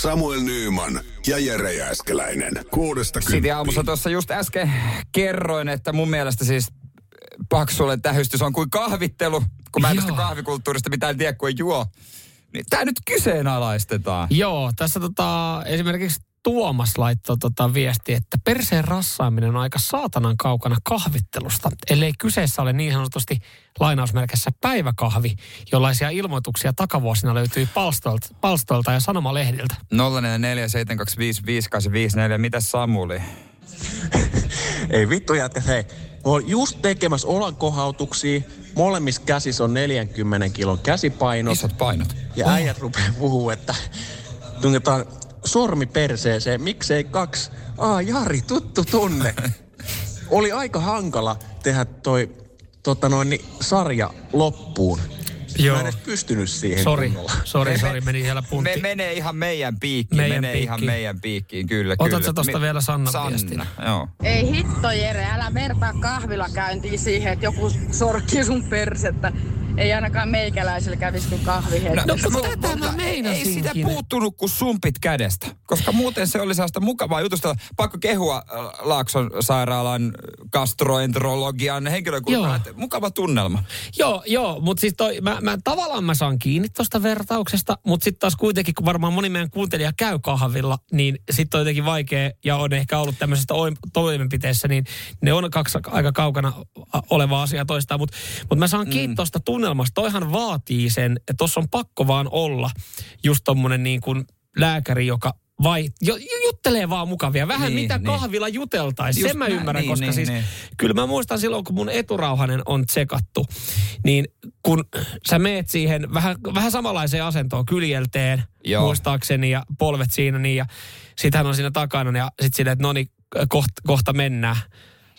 Samuel Nyyman ja Jere Jääskeläinen. Kuudesta City aamussa tuossa just äsken kerroin, että mun mielestä siis paksulle tähystys on kuin kahvittelu, kun mä en tästä kahvikulttuurista mitään tiedä, kun ei juo. Niin tää nyt kyseenalaistetaan. Joo, tässä tota, esimerkiksi Tuomas laittoi tota viesti, että perseen rassaaminen on aika saatanan kaukana kahvittelusta, ellei kyseessä ole niin sanotusti lainausmerkissä päiväkahvi, jollaisia ilmoituksia takavuosina löytyy palstoilta, palstoilta ja sanomalehdiltä. 0447255854, mitäs Samuli? Ei vittu jätkä, hei. Mä oon just tekemässä olankohautuksia. Molemmissa käsissä on 40 kilon käsipainot. Isot painot. Ja äijät rupeaa puhuu, että tungetaan sormi perseeseen. Miksei kaksi? Aa, Jari, tuttu tunne. Oli aika hankala tehdä toi tota noin, niin, sarja loppuun. Joo. Mä en edes pystynyt siihen Sori, sori, sori, meni siellä puntti. Me, menee ihan meidän piikkiin, Meidän menee ihan piikkiin. meidän piikkiin, kyllä, Otatko kyllä. sä tosta Mi- vielä Sannan Sanna, viestin? joo. Ei hitto Jere, älä vertaa kahvilakäyntiä siihen, että joku sorkkii sun persettä. Ei ainakaan meikäläisellä kävisi kuin kahvi. No, mu- tätä mä mutta meinasinkin. Ei sitä puuttunut kuin sumpit kädestä, koska muuten se oli sellaista mukavaa jutusta. Pakko kehua äh, Laakson sairaalan gastroenterologian henkilökuntaa. Mukava tunnelma. Joo, joo, mutta siis toi, mä, mä, tavallaan mä saan kiinni tuosta vertauksesta, mutta sitten taas kuitenkin, kun varmaan moni meidän kuuntelija käy kahvilla, niin sitten on jotenkin vaikea ja on ehkä ollut tämmöisestä oim- toimenpiteessä, niin ne on kaksi aika kaukana olevaa asiaa toistaan, mutta mut mä saan kiinni tuosta tunnelmasta. Toihan vaatii sen, että tuossa on pakko vaan olla just tommonen niin kuin lääkäri, joka vai, jo, juttelee vaan mukavia. Vähän Niin, mitä niin. kahvilla juteltaisiin. Sen mä näin, ymmärrän, niin, koska niin, siis niin. kyllä mä muistan silloin, kun mun eturauhanen on tsekattu, niin kun sä meet siihen vähän, vähän samanlaiseen asentoon kyljelteen, Joo. muistaakseni, ja polvet siinä, niin ja sit hän on siinä takana, ja sit silleen, että no niin, kohta, kohta mennään.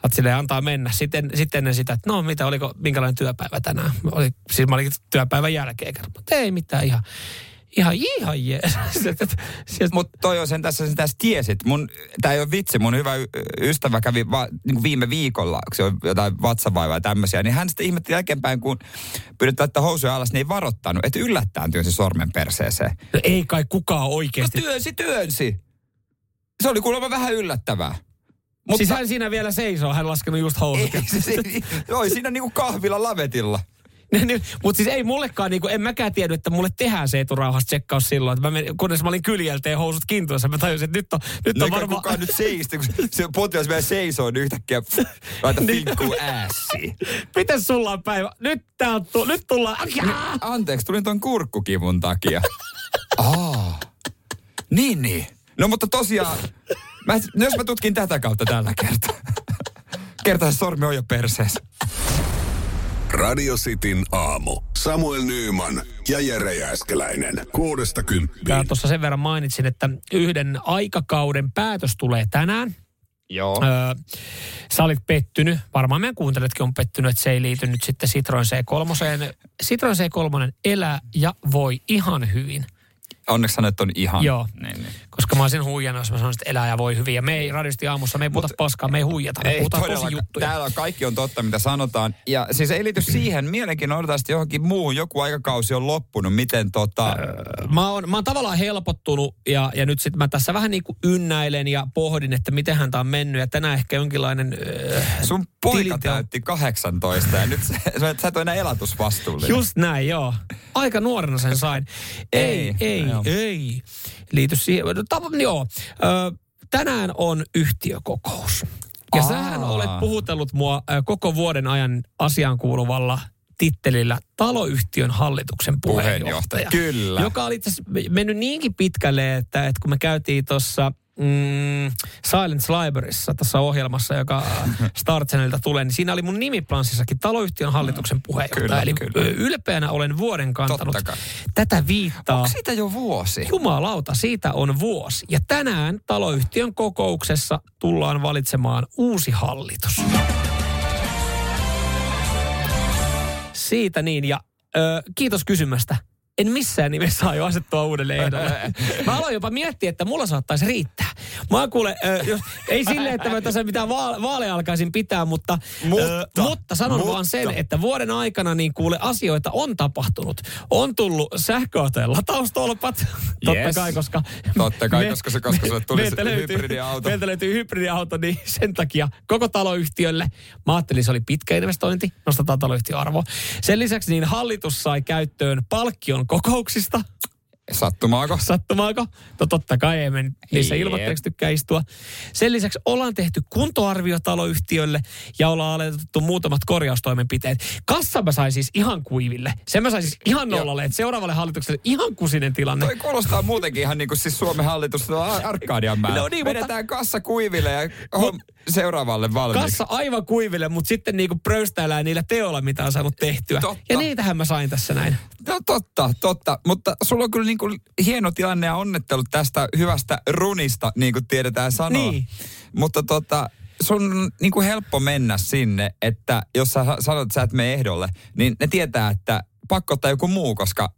Oot silleen, antaa mennä. Sitten, sitten ennen sitä, että no mitä, oliko, minkälainen työpäivä tänään? Oli, siis mä olin työpäivän jälkeen kerran. Mutta ei mitään, ihan, ihan, ihan jees. Mutta toi on sen tässä, sen tässä tiesit. Mun, tää ei ole vitsi, mun hyvä ystävä kävi va, niin kuin viime viikolla, kun se on jotain vatsavaivaa ja tämmöisiä, niin hän sitten ihmetti jälkeenpäin, kun pyydetään, että housuja alas, niin ei varottanut, että yllättäen työnsi sormen perseeseen. No ei kai kukaan No oikeasti. työnsi, työnsi. Se oli kuulemma vähän yllättävää. Mutta siis hän siinä vielä seisoo, hän laskenut just housut. ei, se, se, oli siinä niinku kahvilla lavetilla. Mutta siis ei mullekaan, niinku, en mäkään tiedä, että mulle tehdään se eturauhas tsekkaus silloin. Että mä menin, kunnes mä olin kyljelteen housut kintuissa, mä tajusin, että nyt on, nyt No on eikä varmaan... kukaan nyt seisti, kun se potilas vielä seisoo, niin yhtäkkiä laita finkkuu äässiin. Miten sulla on päivä? Nyt tää on, tu- nyt tullaan... Jaa! Anteeksi, tulin ton kurkkukivun takia. Aa, niin niin. No mutta tosiaan, mä, no jos mä tutkin tätä kautta tällä kertaa. Kertaa se sormi on jo perseessä. Radio Cityn aamu. Samuel Nyyman ja Jere Jääskeläinen. Kuudesta Mä kymppiin. tuossa sen verran mainitsin, että yhden aikakauden päätös tulee tänään. Joo. Öö, sä olit pettynyt, varmaan meidän kuuntelijatkin on pettynyt, että se ei liity nyt sitten Citroen C3. Citroen C3 elää ja voi ihan hyvin. Onneksi sanoit on ihan. Joo. Niin, niin. Koska mä olisin huijannut, jos mä sanoisin, että elää ja voi hyvin. Ja me ei radisti aamussa, me ei puhuta paskaa, me ei huijata. Me Ei puhutaan tosi todellakaan. juttuja. Täällä kaikki on totta, mitä sanotaan. Ja siis ei liity siihen. Mielenkiinnolla odotan, että johonkin muuhun joku aikakausi on loppunut. Miten tota... Mä oon, mä oon tavallaan helpottunut ja, ja nyt sitten mä tässä vähän niin kuin ynnäilen ja pohdin, että miten hän on mennyt. Ja tänään ehkä jonkinlainen... Äh, Sun poika tiliteo- täytti 18 ja nyt sä, sä et ole enää elatusvastuullinen. Just näin, joo. Aika nuorena sen sain. Ei, Ei, ei, joo. ei. Liity siihen. No, tav- joo. Ö, tänään on yhtiökokous. Ja Aa. sähän olet puhutellut mua ö, koko vuoden ajan asiaan kuuluvalla tittelillä taloyhtiön hallituksen puheenjohtaja. Puheenjohtaja, kyllä. Joka oli itse mennyt niinkin pitkälle, että, että kun me käytiin tuossa mm, Silence Libraryssa tässä ohjelmassa, joka Star Channelilta tulee, niin siinä oli mun nimiplanssissakin taloyhtiön hallituksen puheenjohtaja. Kyllä, Eli kyllä. ylpeänä olen vuoden kantanut tätä viittaa. Onko siitä jo vuosi? Jumalauta, siitä on vuosi. Ja tänään taloyhtiön kokouksessa tullaan valitsemaan uusi hallitus. Siitä niin, ja ö, kiitos kysymästä. En missään nimessä aio asettua uudelleen ehdolle. Mä aloin jopa miettiä, että mulla saattaisi riittää. Mä kuule, ö, jos, ei silleen, että mä tässä mitään vaale- vaaleja alkaisin pitää, mutta, Mutta, ö, mutta sanon mutta. vaan sen, että vuoden aikana niin kuule asioita on tapahtunut. On tullut sähköautojen lataustolpat, totta Yes. kai, koska... Totta kai, koska se- koska sulle tuli meiltä löytyy- hybridiauto. Meiltä löytyy hybridiauto, niin sen takia koko taloyhtiölle. Mä ajattelin, se oli pitkä investointi, nostetaan taloyhtiön arvo. Sen lisäksi niin hallitus sai käyttöön palkkion kokouksista. Sattumaako? Sattumaako? No totta kai ei me niissä ilmoitteeksi tykkää istua. Sen lisäksi ollaan tehty kuntoarvio taloyhtiölle ja ollaan aloitettu muutamat korjaustoimenpiteet. Kassa mä sain siis ihan kuiville. Sen mä sain siis ihan nollalle, että seuraavalle hallitukselle ihan kusinen tilanne. Toi kuulostaa muutenkin ihan niin kuin siis Suomen hallitus Arkadian mäellä. No niin, mutta- kassa kuiville ja hom, seuraavalle valmiiksi. Kassa aivan kuiville, mutta sitten niinku pröystäillään niillä teoilla, mitä on saanut tehtyä. Totta. Ja niitähän mä sain tässä näin. No totta, totta. Mutta sulla on kyllä niin kuin hieno tilanne ja onnittelut tästä hyvästä runista, niin kuin tiedetään sanoa. Niin. Mutta tota, sun on niin kuin helppo mennä sinne, että jos sä sanot, että sä et mene ehdolle, niin ne tietää, että pakko ottaa joku muu, koska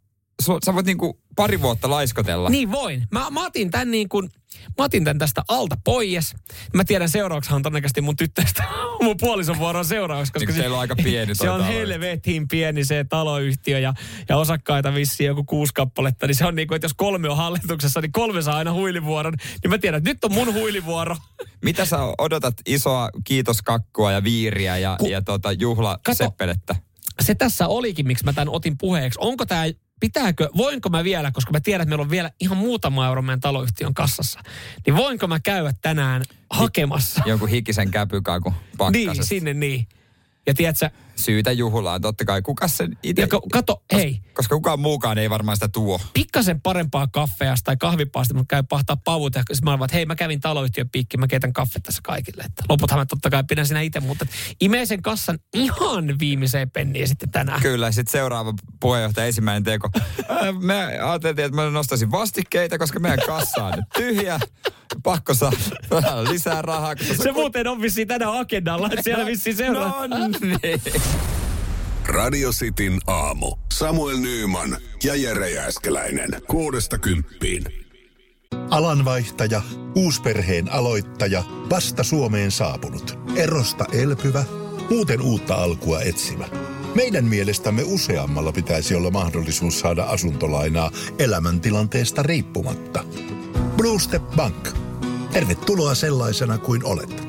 sä voit niin kuin pari vuotta laiskotella. Niin voin. Mä, mä, otin tän niin kuin, mä otin tän tästä alta pois. Mä tiedän seuraavaksi on todennäköisesti mun tyttöstä mun puolison vuoron seuraavaksi. Koska Niin, se, on aika pieni Se on helvetin pieni se taloyhtiö ja, ja osakkaita vissiin joku kuusi kappaletta. Niin se on niin kuin, että jos kolme on hallituksessa, niin kolme saa aina huilivuoron. Niin mä tiedän, että nyt on mun huilivuoro. Mitä sä odotat isoa kiitoskakkua ja viiriä ja, Ku- ja tota, juhlaseppelettä? se tässä olikin, miksi mä tämän otin puheeksi. Onko tämä, pitääkö, voinko mä vielä, koska mä tiedän, että meillä on vielä ihan muutama euro meidän taloyhtiön kassassa, niin voinko mä käydä tänään hakemassa? Jonkun hikisen käpykaku pakkasesta. niin, sinne niin. Ja tiedätkö, Syytä juhlaan, totta kai. Kuka sen itse... ja kato, hei, Koska kukaan muukaan ei varmaan sitä tuo. pikkasen parempaa kaffeasta tai kahvipaasta, mutta käy pahtaa pavut. Ja mä olen, että hei mä kävin taloyhtiön piikki, mä keitän kaffet tässä kaikille. Että loputhan mä totta kai pidän sinä itse, mutta imee sen kassan ihan viimeiseen penniin sitten tänään. Kyllä, sitten seuraava puheenjohtaja ensimmäinen teko. Me ajateltiin, että mä nostaisin vastikkeita, koska meidän kassa on nyt tyhjä. Pakko saada lisää rahaa. Koska Se muuten on vissiin tänään agendalla, että siellä vissiin seuraa. No niin. Radio Cityn aamu. Samuel Nyyman ja Jere Jääskeläinen. Kuudesta kymppiin. Alanvaihtaja, uusperheen aloittaja, vasta Suomeen saapunut, erosta elpyvä, muuten uutta alkua etsimä. Meidän mielestämme useammalla pitäisi olla mahdollisuus saada asuntolainaa elämäntilanteesta riippumatta. Blue Step Bank. Tervetuloa sellaisena kuin olet.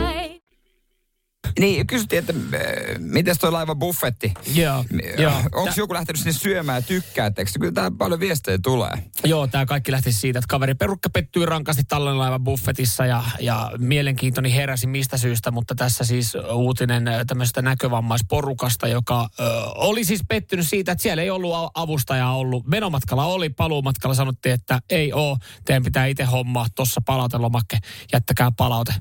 Niin, kysyttiin, että miten toi laiva buffetti? Joo, joo. Onko joku lähtenyt sinne syömään ja tykkäättekö? Kyllä tää paljon viestejä tulee. Joo, tämä kaikki lähti siitä, että kaveri perukka pettyi rankasti tallenlaivan buffetissa ja, ja mielenkiintoni heräsi mistä syystä, mutta tässä siis uutinen ö, tämmöisestä näkövammaisporukasta, joka ö, oli siis pettynyt siitä, että siellä ei ollut avustajaa ollut. Menomatkalla oli, paluumatkalla sanottiin, että ei oo, teidän pitää itse hommaa, tuossa palautelomakke, jättäkää palaute.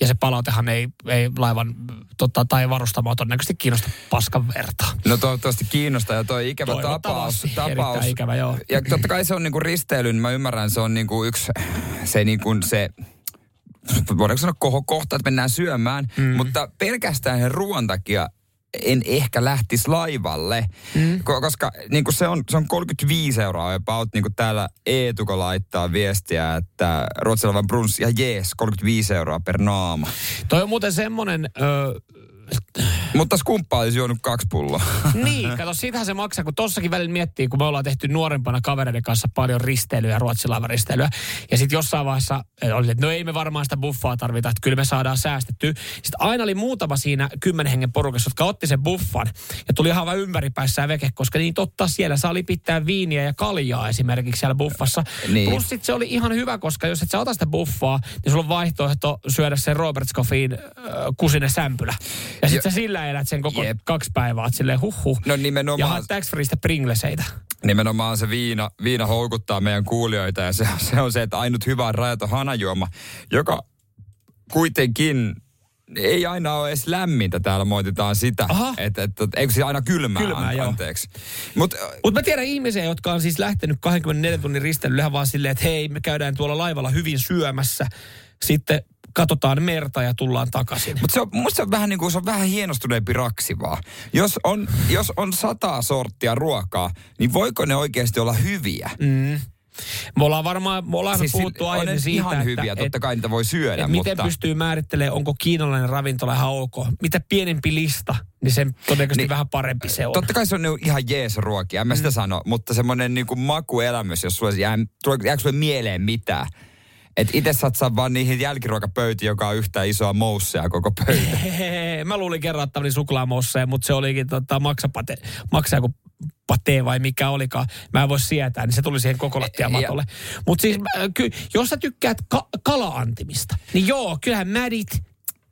Ja se palautehan ei, ei laivan tota, tai varustamoa todennäköisesti kiinnosta paskan vertaa. No toivottavasti kiinnostaa ja toi ikävä tapaus. Tapaus. Ikävä, joo. Ja totta kai se on niinku risteily, niin mä ymmärrän, se on niinku yksi, se niinku se, voidaanko sanoa kohokohta, että mennään syömään, mm. mutta pelkästään sen ruoan takia en ehkä lähtisi laivalle, mm. koska niin kuin se, on, se on 35 euroa about, niin kuin täällä Eetuko laittaa viestiä, että ruotsalainen brunssi ja jees, 35 euroa per naama. Toi on muuten semmonen... Ö, mutta skumppa olisi juonut kaksi pulloa. niin, kato, siitähän se maksaa, kun tossakin välillä miettii, kun me ollaan tehty nuorempana kavereiden kanssa paljon risteilyä, ruotsilaivaristeilyä. Ja sitten jossain vaiheessa oli, että no ei me varmaan sitä buffaa tarvita, että kyllä me saadaan säästettyä. Sitten aina oli muutama siinä kymmenen hengen porukassa, jotka otti sen buffan. Ja tuli ihan vain ympäripäissään veke, koska niin totta siellä saa lipittää viiniä ja kaljaa esimerkiksi siellä buffassa. Niin. Plus sit se oli ihan hyvä, koska jos et sä ota sitä buffaa, niin sulla on vaihtoehto syödä sen Robert Scoffin äh, kusinen sämpylä. Ja sitten sä sillä elät sen koko Jep. kaksi päivää, silleen huh. No nimenomaan. Ja tax freeistä pringleseitä. Nimenomaan se viina, viina houkuttaa meidän kuulijoita ja se, se on se, että ainut hyvä rajaton hanajuoma, joka kuitenkin ei aina ole edes lämmintä, täällä moititaan sitä. Että, että, että, eikö se aina kylmää, kylmää an, anteeksi. Mutta Mut mä tiedän ihmisiä, jotka on siis lähtenyt 24 tunnin risteilyllä vaan silleen, että hei, me käydään tuolla laivalla hyvin syömässä. Sitten katsotaan merta ja tullaan takaisin. Mutta se on, musta se on vähän niin kuin, se on vähän hienostuneempi raksi vaan. Jos on, jos on sata sorttia ruokaa, niin voiko ne oikeasti olla hyviä? Mm. Me ollaan varmaan, me ollaan siis puhuttu aiemmin siitä, ihan hyviä, että, totta kai niitä voi syödä. Että mutta... Miten pystyy määrittelemään, onko kiinalainen ravintola ihan ok. Mitä pienempi lista, niin sen todennäköisesti niin, vähän parempi se on. Totta kai se on ihan jees ruokia, en mä sitä mm. sano, mutta semmoinen niin kuin makuelämys, jos sulla jää, jääkö sulle mieleen mitään, et itse satsaa vaan niihin jälkiruokapöytiin, joka on yhtä isoa mousseja koko pöytä. Mä luulin kerran, että oli suklaamousseja, mutta se olikin tota, maksapate, maksaa kuin patee vai mikä olikaan. Mä en voi sietää, niin se tuli siihen koko lattiamatolle. Mutta siis, ky, jos sä tykkäät ka- kala-antimista, niin joo, kyllähän mädit,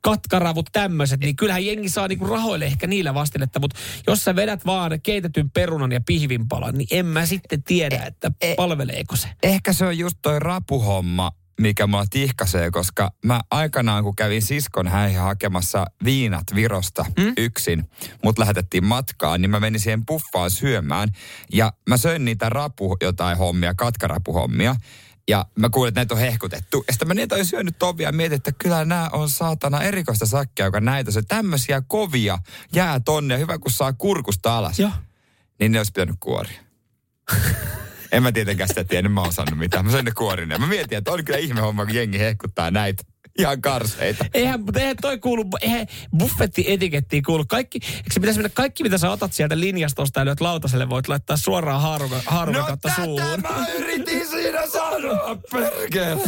katkaravut, tämmöiset, niin kyllähän jengi saa niinku rahoille ehkä niillä vastinetta, mutta jos sä vedät vaan keitetyn perunan ja pihvinpalan, niin en mä sitten tiedä, e- että e- palveleeko se. Ehkä se on just toi rapuhomma, mikä mua tihkasee, koska mä aikanaan, kun kävin siskon häihin hakemassa viinat Virosta mm? yksin, mut lähetettiin matkaan, niin mä menin siihen puffaan syömään. Ja mä söin niitä rapu jotain hommia, katkarapuhommia. Ja mä kuulin, että näitä on hehkutettu. Ja sitten mä niitä olin syönyt tovia ja mietin, että kyllä nämä on saatana erikoista sakkia, joka näitä se tämmöisiä kovia jää tonne. Hyvä, kun saa kurkusta alas. Joo. Niin ne olisi pitänyt kuoria. En mä tietenkään sitä tiedä, en mä osannut mitään. Mä sain ne kuorineen. Mä mietin, että on kyllä ihme homma, kun jengi hehkuttaa näitä ihan karseita. Eihän, mutta eihän toi kuulu, eihän buffetti-etikettiin kuulu. Kaikki, eikö se pitäisi mennä kaikki, mitä sä otat sieltä linjastosta ja lyöt lautaselle, voit laittaa suoraan haaruka, haaruka no kautta suuhun. No mä yritin siinä sanoa, perkele.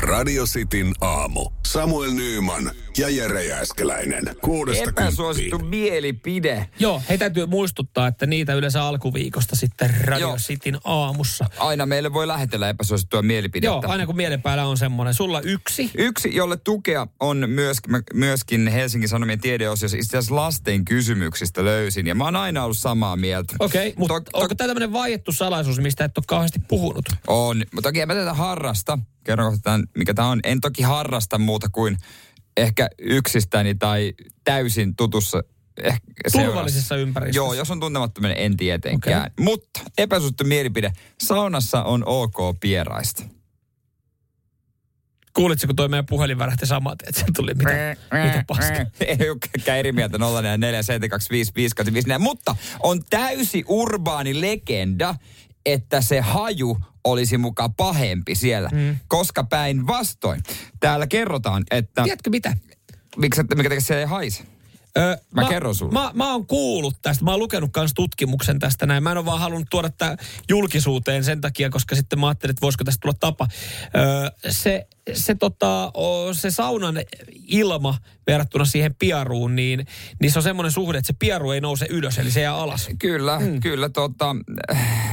Radio Cityn aamu. Samuel Nyyman ja Jere Jääskeläinen. Kuudesta Epäsuosittu mielipide. Joo, he täytyy muistuttaa, että niitä yleensä alkuviikosta sitten Radio Joo. Cityn aamussa. Aina meille voi lähetellä epäsuosittua mielipidettä. Joo, aina kun mielipäällä on semmoinen. Sulla yksi. Yksi, jolle tukea on myöskin, myöskin Helsingin Sanomien tiedeosiossa itse asiassa lasten kysymyksistä löysin. Ja mä oon aina ollut samaa mieltä. Okei, okay, mutta onko tämä tämmöinen vaiettu salaisuus, mistä et ole kauheasti puhunut? On, mutta toki en mä tätä harrasta. Kerron, mikä tämä on. En toki harrasta muuta kuin ehkä yksistäni tai täysin tutussa ehkä Turvallisessa ympäristössä. Joo, jos on tuntemattominen, en tietenkään. Okay. Mutta epäsuhtu mielipide. Saunassa on ok pieraista. Kuulitko, kun toi meidän puhelin värähti saman, että sen tuli mitä, mitä paska? Ei ole eri mieltä 044 Mutta on täysi urbaani legenda, että se haju olisi mukaan pahempi siellä, mm. koska päinvastoin. Täällä kerrotaan, että... Tiedätkö mitä? Miksi, mikä tekee se ei haise? Öö, mä, mä kerron sulle. Mä, mä oon kuullut tästä, mä oon lukenut myös tutkimuksen tästä näin. Mä en ole vaan halunnut tuoda tätä julkisuuteen sen takia, koska sitten mä ajattelin, että voisiko tästä tulla tapa. Öö, se, se, tota, se saunan ilma verrattuna siihen piaruun, niin, niin se on semmoinen suhde, että se piaru ei nouse ylös, eli se jää alas. Kyllä, mm. kyllä. Tota,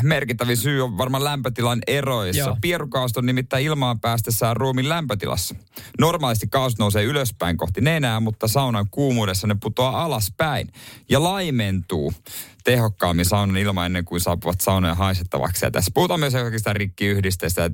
merkittävin syy on varmaan lämpötilan eroissa. Joo. Pierukaasut on nimittäin ilmaan päästessään ruumin lämpötilassa. Normaalisti kaasut nousee ylöspäin kohti nenää, mutta saunan kuumuudessa ne putoaa alaspäin ja laimentuu tehokkaammin saunan ilma ennen kuin saapuvat saunoja haisettavaksi. Ja tässä puhutaan myös oikeastaan rikkiyhdisteistä ja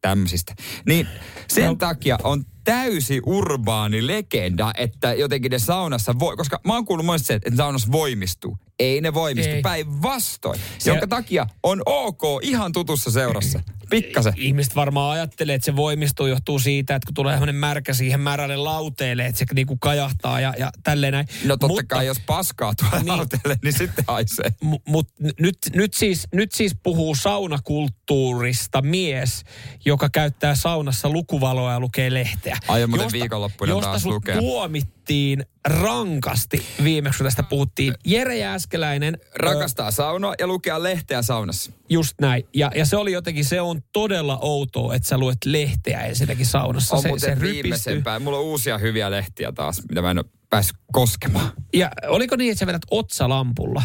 tämmöisistä. Niin sen no. takia on täysi urbaani legenda, että jotenkin ne saunassa voi, koska mä oon kuullut monesti se, että saunassa voimistuu. Ei ne voimistu, päinvastoin. Se- Jonka takia on ok ihan tutussa seurassa. Pikkasen. Ihmiset varmaan ajattelee, että se voimistuu johtuu siitä, että kun tulee semmoinen märkä siihen märälle lauteelle, että se niinku kajahtaa ja, ja tälleen näin. No totta Mutta- kai, jos paskaa tuolla Niin. lauteelle, niin sitten haisee. Mutta nyt, nyt, siis, nyt siis puhuu saunakulttuurista mies, joka käyttää saunassa lukuvaloa ja lukee lehteä. Aion muuten viikonloppuna josta taas lukea. tuomittiin rankasti viimeksi, kun tästä puhuttiin. Jere Jääskeläinen... ö, Rakastaa saunoa ja lukea lehteä saunassa. Just näin. Ja, ja se oli jotenkin, se on todella outoa, että sä luet lehteä ensinnäkin saunassa. On se, muuten se viimeisempää. Mulla on uusia hyviä lehtiä taas, mitä mä en ole päässyt koskemaan. Ja oliko niin, että sä vedät otsalampulla?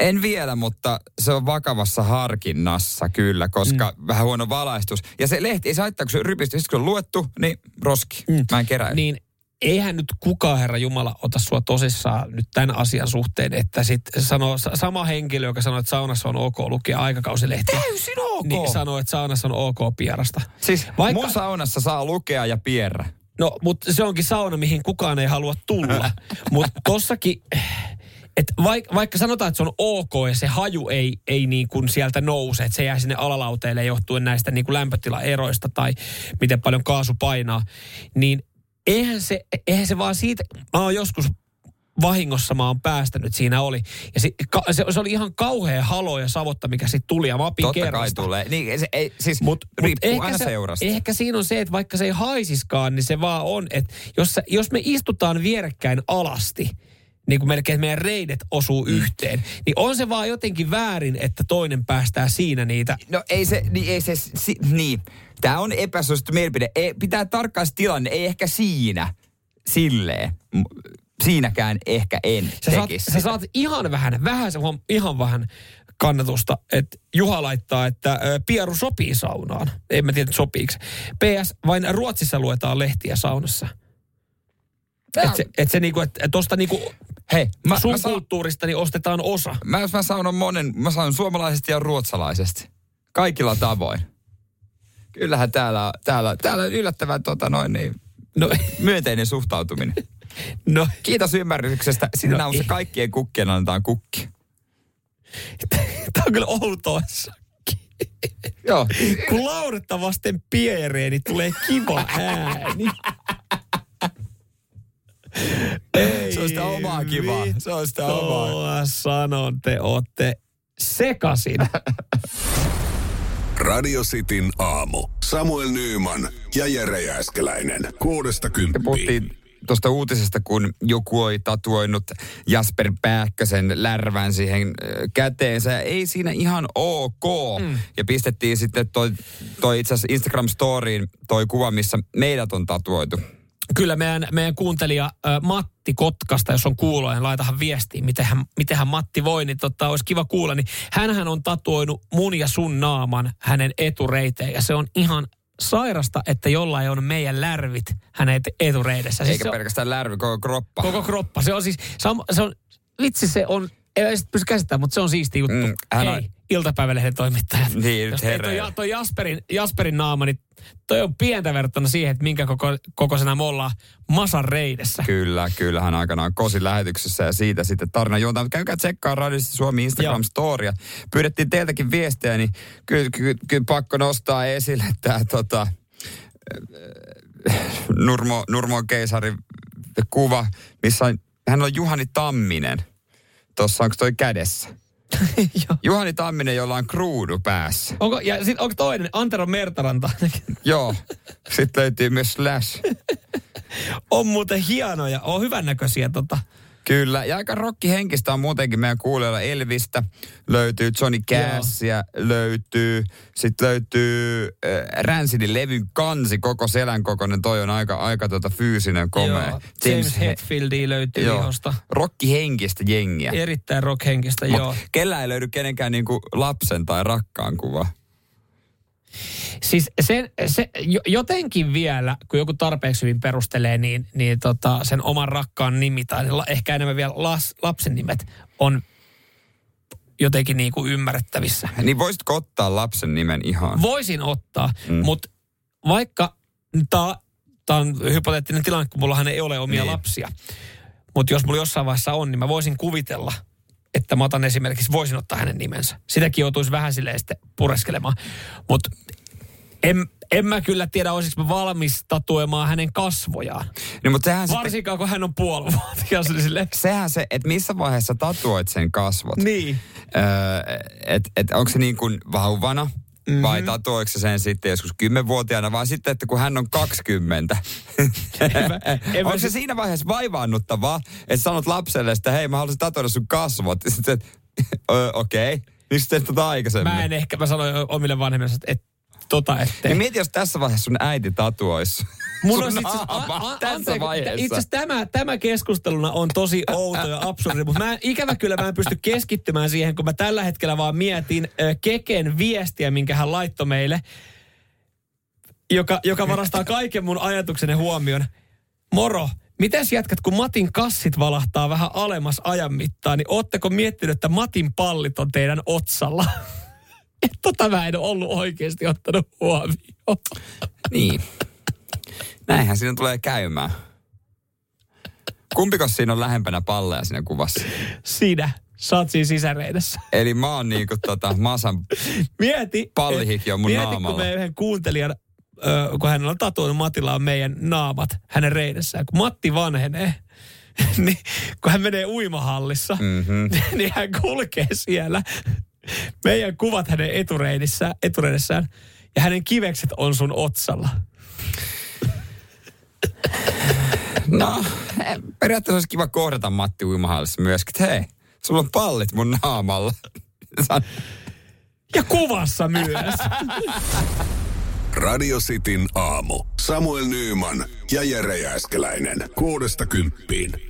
En vielä, mutta se on vakavassa harkinnassa kyllä, koska mm. vähän huono valaistus. Ja se lehti ei se haittaa, kun se rypistyy. Kun on luettu, niin roski. Mm. Mä en kerää. Niin eihän nyt kukaan, Herra Jumala, ota sua tosissaan nyt tämän asian suhteen, että sit sanoo, sa- sama henkilö, joka sanoo, että saunassa on ok lukea aikakausilehtiä. Täysin ok. Niin sanoo, että saunassa on ok pierasta. Siis Vaikka- Vaikka... mun saunassa saa lukea ja pierrä. No, mutta se onkin sauna, mihin kukaan ei halua tulla. mutta tossakin, että vaik, vaikka sanotaan, että se on ok ja se haju ei, ei niin kuin sieltä nouse, että se jää sinne alalauteille johtuen näistä niin kuin lämpötilaeroista tai miten paljon kaasu painaa, niin eihän se, eihän se vaan siitä, mä oon joskus vahingossa mä oon päästänyt, siinä oli. Ja se, ka, se, se oli ihan kauhea halo ja savotta, mikä sitten tuli ja mä opin Totta kai kerrasta. tulee. Niin, se, ei, siis Mut, mut, ehkä aina se, seurasta. Ehkä siinä on se, että vaikka se ei haisiskaan, niin se vaan on, että jos, jos me istutaan vierekkäin alasti, niin kuin melkein että meidän reidet osuu mm. yhteen, niin on se vaan jotenkin väärin, että toinen päästää siinä niitä. No ei se, niin ei se, si, niin. Tämä on epäsuosittu mielipide. Ei, pitää tarkkaa se tilanne, ei ehkä siinä, silleen. Siinäkään ehkä en Sä saat, tekisi sä sitä. saat ihan vähän, vähän, se ihan vähän kannatusta, että Juha laittaa, että ö, pieru sopii saunaan. En mä tiedä, sopiiko. PS, vain Ruotsissa luetaan lehtiä saunassa. Että se, et se niinku, että tosta niinku Hei, mä, sun mä, saan, kulttuurista niin ostetaan osa. mä, mä saunon monen, mä saunon suomalaisesti ja ruotsalaisesti. Kaikilla tavoin. Kyllähän täällä, täällä, täällä on yllättävän tota noin niin, No, myönteinen suhtautuminen. no Kiitos ymmärryksestä. Sinä No no, se kaikkien kukkien annetaan kukki. Tämä on kyllä outoa. Joo. Kun Lauretta vasten pieree, niin tulee kiva ääni. Ei Se on sitä omaa kivaa. Se on sitä omaa. sanon, te ootte sekasin. Radio Cityn aamu. Samuel Nyyman ja Jere Jääskeläinen. Kuudesta kymppiin. puhuttiin tuosta uutisesta, kun joku oli tatuoinut Jasper Pääkkösen lärvän siihen käteensä. Ei siinä ihan ok. Mm. Ja pistettiin sitten toi, toi itse asiassa Instagram-storiin toi kuva, missä meidät on tatuoitu. Kyllä meidän, meidän kuuntelija Matti Kotkasta, jos on kuuloa, niin laitahan viestiin, miten hän, miten hän Matti voi, niin tota, olisi kiva kuulla. Niin hänhän on tatuoinut mun ja sun naaman hänen etureiteen, ja se on ihan sairasta, että jollain on meidän lärvit hänen et- etureidessä. Eikä se on, pelkästään lärvi, koko kroppa. koko kroppa. Se on siis, se on, se on vitsi se on, ei pysty käsittämään, mutta se on siisti juttu. Mm, hän Hei, on- iltapäivälehden toimittajat. Niin, Jos nyt ei toi, toi Jasperin, Jasperin naama, niin toi on pientä verrattuna siihen, että minkä koko, kokoisena me ollaan Masan reidessä. Kyllä, kyllä hän aikanaan kosi lähetyksessä ja siitä sitten tarina juontaa. Mutta käykää tsekkaa Radiosti Suomi Instagram-storia. Pyydettiin teiltäkin viestejä, niin kyllä, kyllä, kyllä pakko nostaa esille tämä tota, Nurmo, Nurmo keisarin kuva, missä hän on Juhani Tamminen. Tuossa onko toi kädessä? Juhani Tamminen, jolla on kruunu päässä. Onko, ja sitten onko toinen, Antero Mertaranta, Joo. Sitten löytyy myös Slash. on muuten hienoja, on hyvännäköisiä tota. Kyllä, ja aika rokkihenkistä on muutenkin meidän kuulijoilla Elvistä. Löytyy Johnny Cassia, löytyy, sitten löytyy äh, Rancidin levyn kansi, koko selän kokoinen. Toi on aika, aika tota fyysinen, komea. Joo, James Hetfieldia löytyy Joo, ihosta. rokkihenkistä jengiä. Erittäin rockhenkistä, joo. Mutta kellä ei löydy kenenkään niinku lapsen tai rakkaan kuva. Siis sen, se, jo- jotenkin vielä, kun joku tarpeeksi hyvin perustelee, niin, niin tota, sen oman rakkaan nimi tai ehkä enemmän vielä las, lapsen nimet on jotenkin niin kuin ymmärrettävissä. Niin voisitko ottaa lapsen nimen ihan? Voisin ottaa, Mm. mutta vaikka tämä on hypoteettinen tilanne, kun mullahan ei ole omia Niin. lapsia. Mutta jos mulla jossain vaiheessa on, niin mä voisin kuvitella, että mä otan esimerkiksi, voisin ottaa hänen nimensä. Sitäkin joutuisi vähän silleen sitten pureskelemaan. Mutta en, en mä kyllä tiedä, olisiko mä valmis tatuoimaan hänen kasvojaan. No, mutta sehän, sitten, Varsinkaan, kun hän on puolivuotias. Niin sehän se, että missä vaiheessa tatuoit sen kasvot. niin. Öö, että et, onko se niin kuin vauvana mm-hmm. vai tatuoiko se sen sitten joskus kymmenvuotiaana, vai sitten, että kun hän on 20. mä- onko se sit- siinä vaiheessa vaivaannuttavaa, että sanot lapselle, että hei mä haluaisin tatuoida sun kasvot. Ja sitten, "Ö, okei. Okay. Miksi teet tota aikaisemmin? Mä en ehkä, mä sanoin omille vanhemmille, että et, tota ettei. Niin mieti, jos tässä vaiheessa sun äiti tatuoisi. Mun on itse asiassa- naama a- a- tässä anteeksi, vaiheessa. Itse asiassa tämä, tämä keskusteluna on tosi outo ja absurdi, mutta mä, ikävä kyllä mä en pysty keskittymään siihen, kun mä tällä hetkellä vaan mietin ö, Keken viestiä, minkä hän laittoi meille, joka, joka varastaa kaiken mun ajatukseni huomioon. Moro, Mites jätkät, kun Matin kassit valahtaa vähän alemmas ajan mittaan, niin ootteko miettinyt, että Matin pallit on teidän otsalla? Et tota mä en ole ollut oikeasti ottanut huomioon. Niin. Näinhän siinä tulee käymään. Kumpiko siinä on lähempänä palleja siinä kuvassa? Sinä, sä oot siinä sisäreidessä. Eli mä oon niinku tota Masan Mieti. Pallihiki on mun mieti, naamalla. kun me yhden kuuntelijan, ö, kun hän on tatuoinut, Matilla on meidän naamat hänen reidessään. Kun Matti vanhenee, niin kun hän menee uimahallissa, mm-hmm. niin hän kulkee siellä. Meidän kuvat hänen etureidissään, etureidessään ja hänen kivekset on sun otsalla. No, periaatteessa olisi kiva kohdata Matti uimahallissa myöskin, että hei, sulla on pallit mun naamalla. Ja kuvassa myös. Radio Cityn aamu. Samuel Nyyman ja Jere Jääskeläinen. Kuudesta kymppiin.